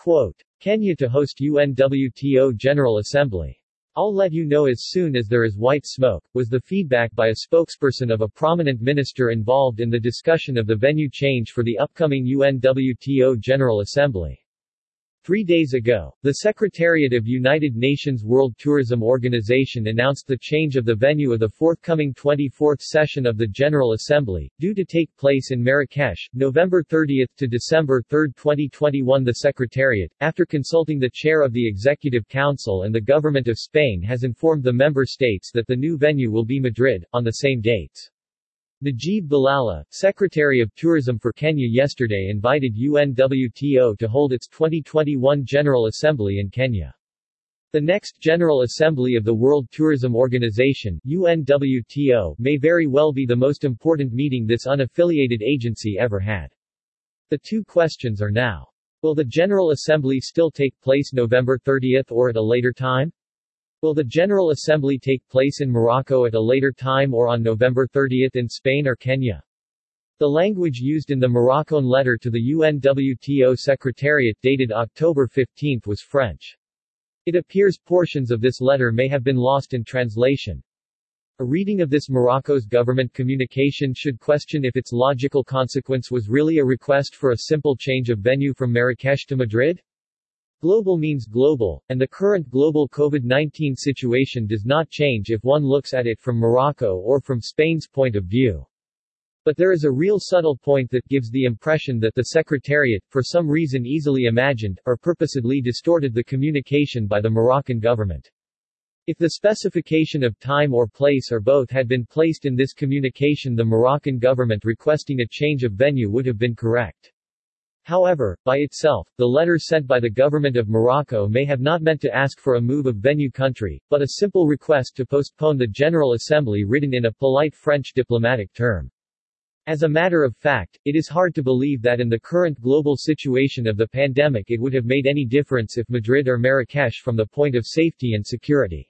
Quote, Kenya to host UNWTO General Assembly. I'll let you know as soon as there is white smoke, was the feedback by a spokesperson of a prominent minister involved in the discussion of the venue change for the upcoming UNWTO General Assembly. Three days ago, the Secretariat of United Nations World Tourism Organization announced the change of the venue of the forthcoming 24th session of the General Assembly, due to take place in Marrakesh, November 30 to December 3, 2021 The Secretariat, after consulting the chair of the Executive Council and the Government of Spain has informed the member states that the new venue will be Madrid, on the same dates. Najib Balala, Secretary of Tourism for Kenya yesterday invited UNWTO to hold its 2021 General Assembly in Kenya. The next General Assembly of the World Tourism Organization UNWTO, may very well be the most important meeting this unaffiliated agency ever had. The two questions are now. Will the General Assembly still take place November 30 or at a later time? Will the General Assembly take place in Morocco at a later time or on November 30 in Spain or Kenya? The language used in the Moroccan letter to the UNWTO Secretariat dated October 15 was French. It appears portions of this letter may have been lost in translation. A reading of this Morocco's government communication should question if its logical consequence was really a request for a simple change of venue from Marrakesh to Madrid? Global means global, and the current global COVID-19 situation does not change if one looks at it from Morocco or from Spain's point of view. But there is a real subtle point that gives the impression that the Secretariat, for some reason easily imagined, or purposedly distorted the communication by the Moroccan government. If the specification of time or place or both had been placed in this communication the Moroccan government requesting a change of venue would have been correct. However, by itself, the letter sent by the government of Morocco may have not meant to ask for a move of venue country, but a simple request to postpone the General Assembly written in a polite French diplomatic term. As a matter of fact, it is hard to believe that in the current global situation of the pandemic it would have made any difference if Madrid or Marrakesh from the point of safety and security.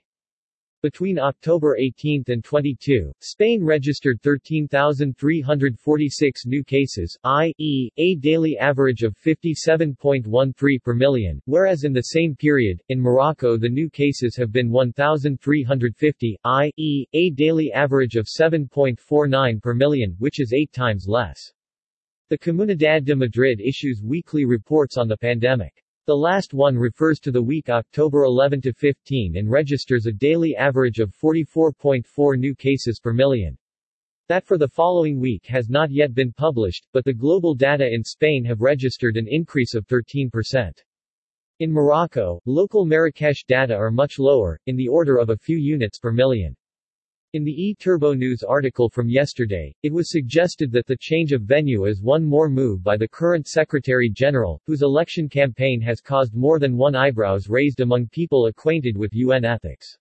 Between October 18 and 22, Spain registered 13,346 new cases, i.e., a daily average of 57.13 per million, whereas in the same period, in Morocco the new cases have been 1,350, i.e., a daily average of 7.49 per million, which is eight times less. The Comunidad de Madrid issues weekly reports on the pandemic. The last one refers to the week October 11 to 15 and registers a daily average of 44.4 new cases per million. That for the following week has not yet been published, but the global data in Spain have registered an increase of 13%. In Morocco, local Marrakesh data are much lower, in the order of a few units per million. In the e-Turbo News article from yesterday, it was suggested that the change of venue is one more move by the current Secretary-General, whose election campaign has caused more than one eyebrows raised among people acquainted with UN ethics.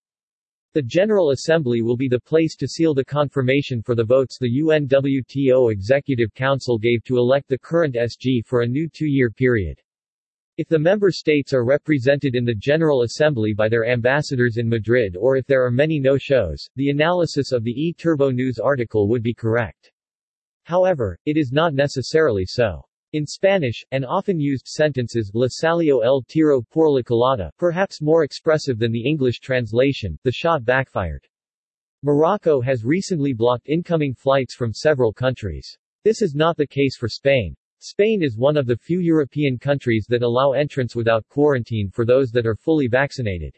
The General Assembly will be the place to seal the confirmation for the votes the UNWTO Executive Council gave to elect the current SG for a new two-year period. If the member states are represented in the General Assembly by their ambassadors in Madrid or if there are many no-shows, the analysis of the e-Turbo News article would be correct. However, it is not necessarily so. In Spanish, an often used sentence is Le salió el tiro por la culata, perhaps more expressive than the English translation, the shot backfired. Morocco has recently blocked incoming flights from several countries. This is not the case for Spain. Spain is one of the few European countries that allow entrance without quarantine for those that are fully vaccinated.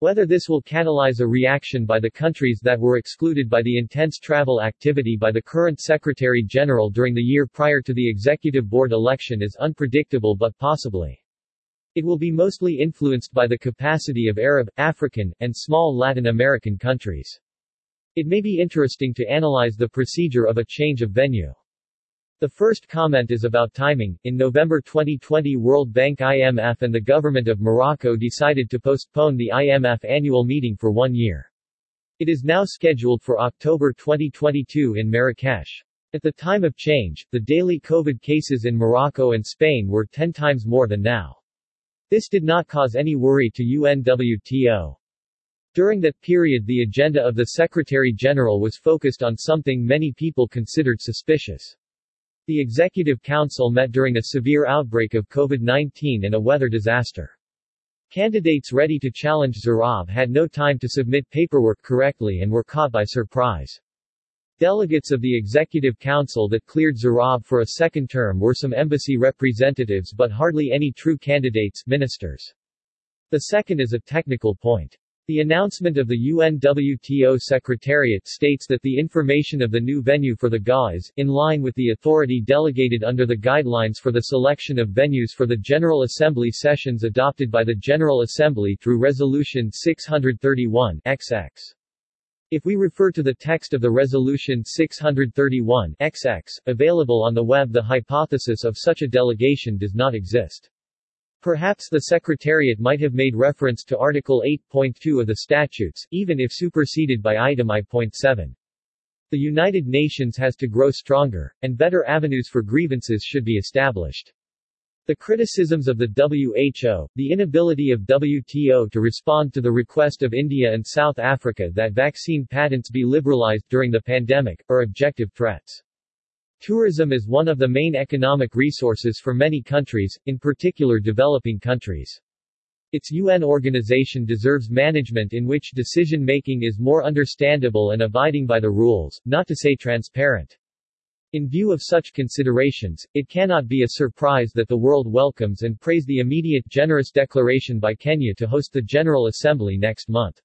Whether this will catalyze a reaction by the countries that were excluded by the intense travel activity by the current Secretary General during the year prior to the Executive Board election is unpredictable but possibly. It will be mostly influenced by the capacity of Arab, African, and small Latin American countries. It may be interesting to analyze the procedure of a change of venue. The first comment is about timing. In November 2020 World Bank IMF and the government of Morocco decided to postpone the IMF annual meeting for one year. It is now scheduled for October 2022 in Marrakesh. At the time of change, the daily COVID cases in Morocco and Spain were 10 times more than now. This did not cause any worry to UNWTO. During that period the agenda of the Secretary-General was focused on something many people considered suspicious. The Executive Council met during a severe outbreak of COVID-19 and a weather disaster. Candidates ready to challenge Zurab had no time to submit paperwork correctly and were caught by surprise. Delegates of the Executive Council that cleared Zurab for a second term were some embassy representatives but hardly any true candidates ministers. The second is a technical point. The announcement of the UNWTO Secretariat states that the information of the new venue for the GA is, in line with the authority delegated under the guidelines for the selection of venues for the General Assembly sessions adopted by the General Assembly through Resolution 631 XX. If we refer to the text of the Resolution 631 XX, available on the web the hypothesis of such a delegation does not exist. Perhaps the Secretariat might have made reference to Article 8.2 of the statutes, even if superseded by Item I.7. The United Nations has to grow stronger, and better avenues for grievances should be established. The criticisms of the WHO, the inability of WTO to respond to the request of India and South Africa that vaccine patents be liberalized during the pandemic, are objective threats. Tourism is one of the main economic resources for many countries, in particular developing countries. Its UN organization deserves management in which decision-making is more understandable and abiding by the rules, not to say transparent. In view of such considerations, it cannot be a surprise that the world welcomes and prays the immediate generous declaration by Kenya to host the General Assembly next month.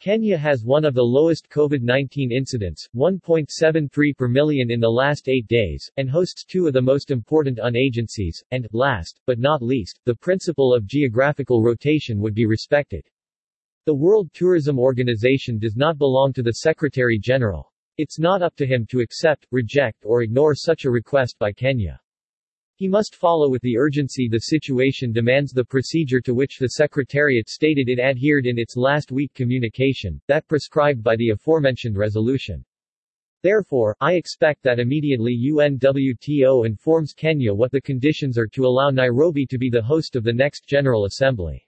Kenya has one of the lowest COVID-19 incidents, 1.73 per million in the last eight days, and hosts two of the most important UN agencies, and, last, but not least, the principle of geographical rotation would be respected. The World Tourism Organization does not belong to the Secretary-General. It's not up to him to accept, reject or ignore such a request by Kenya. He must follow with the urgency the situation demands the procedure to which the Secretariat stated it adhered in its last week communication, that prescribed by the aforementioned resolution. Therefore, I expect that immediately UNWTO informs Kenya what the conditions are to allow Nairobi to be the host of the next General Assembly.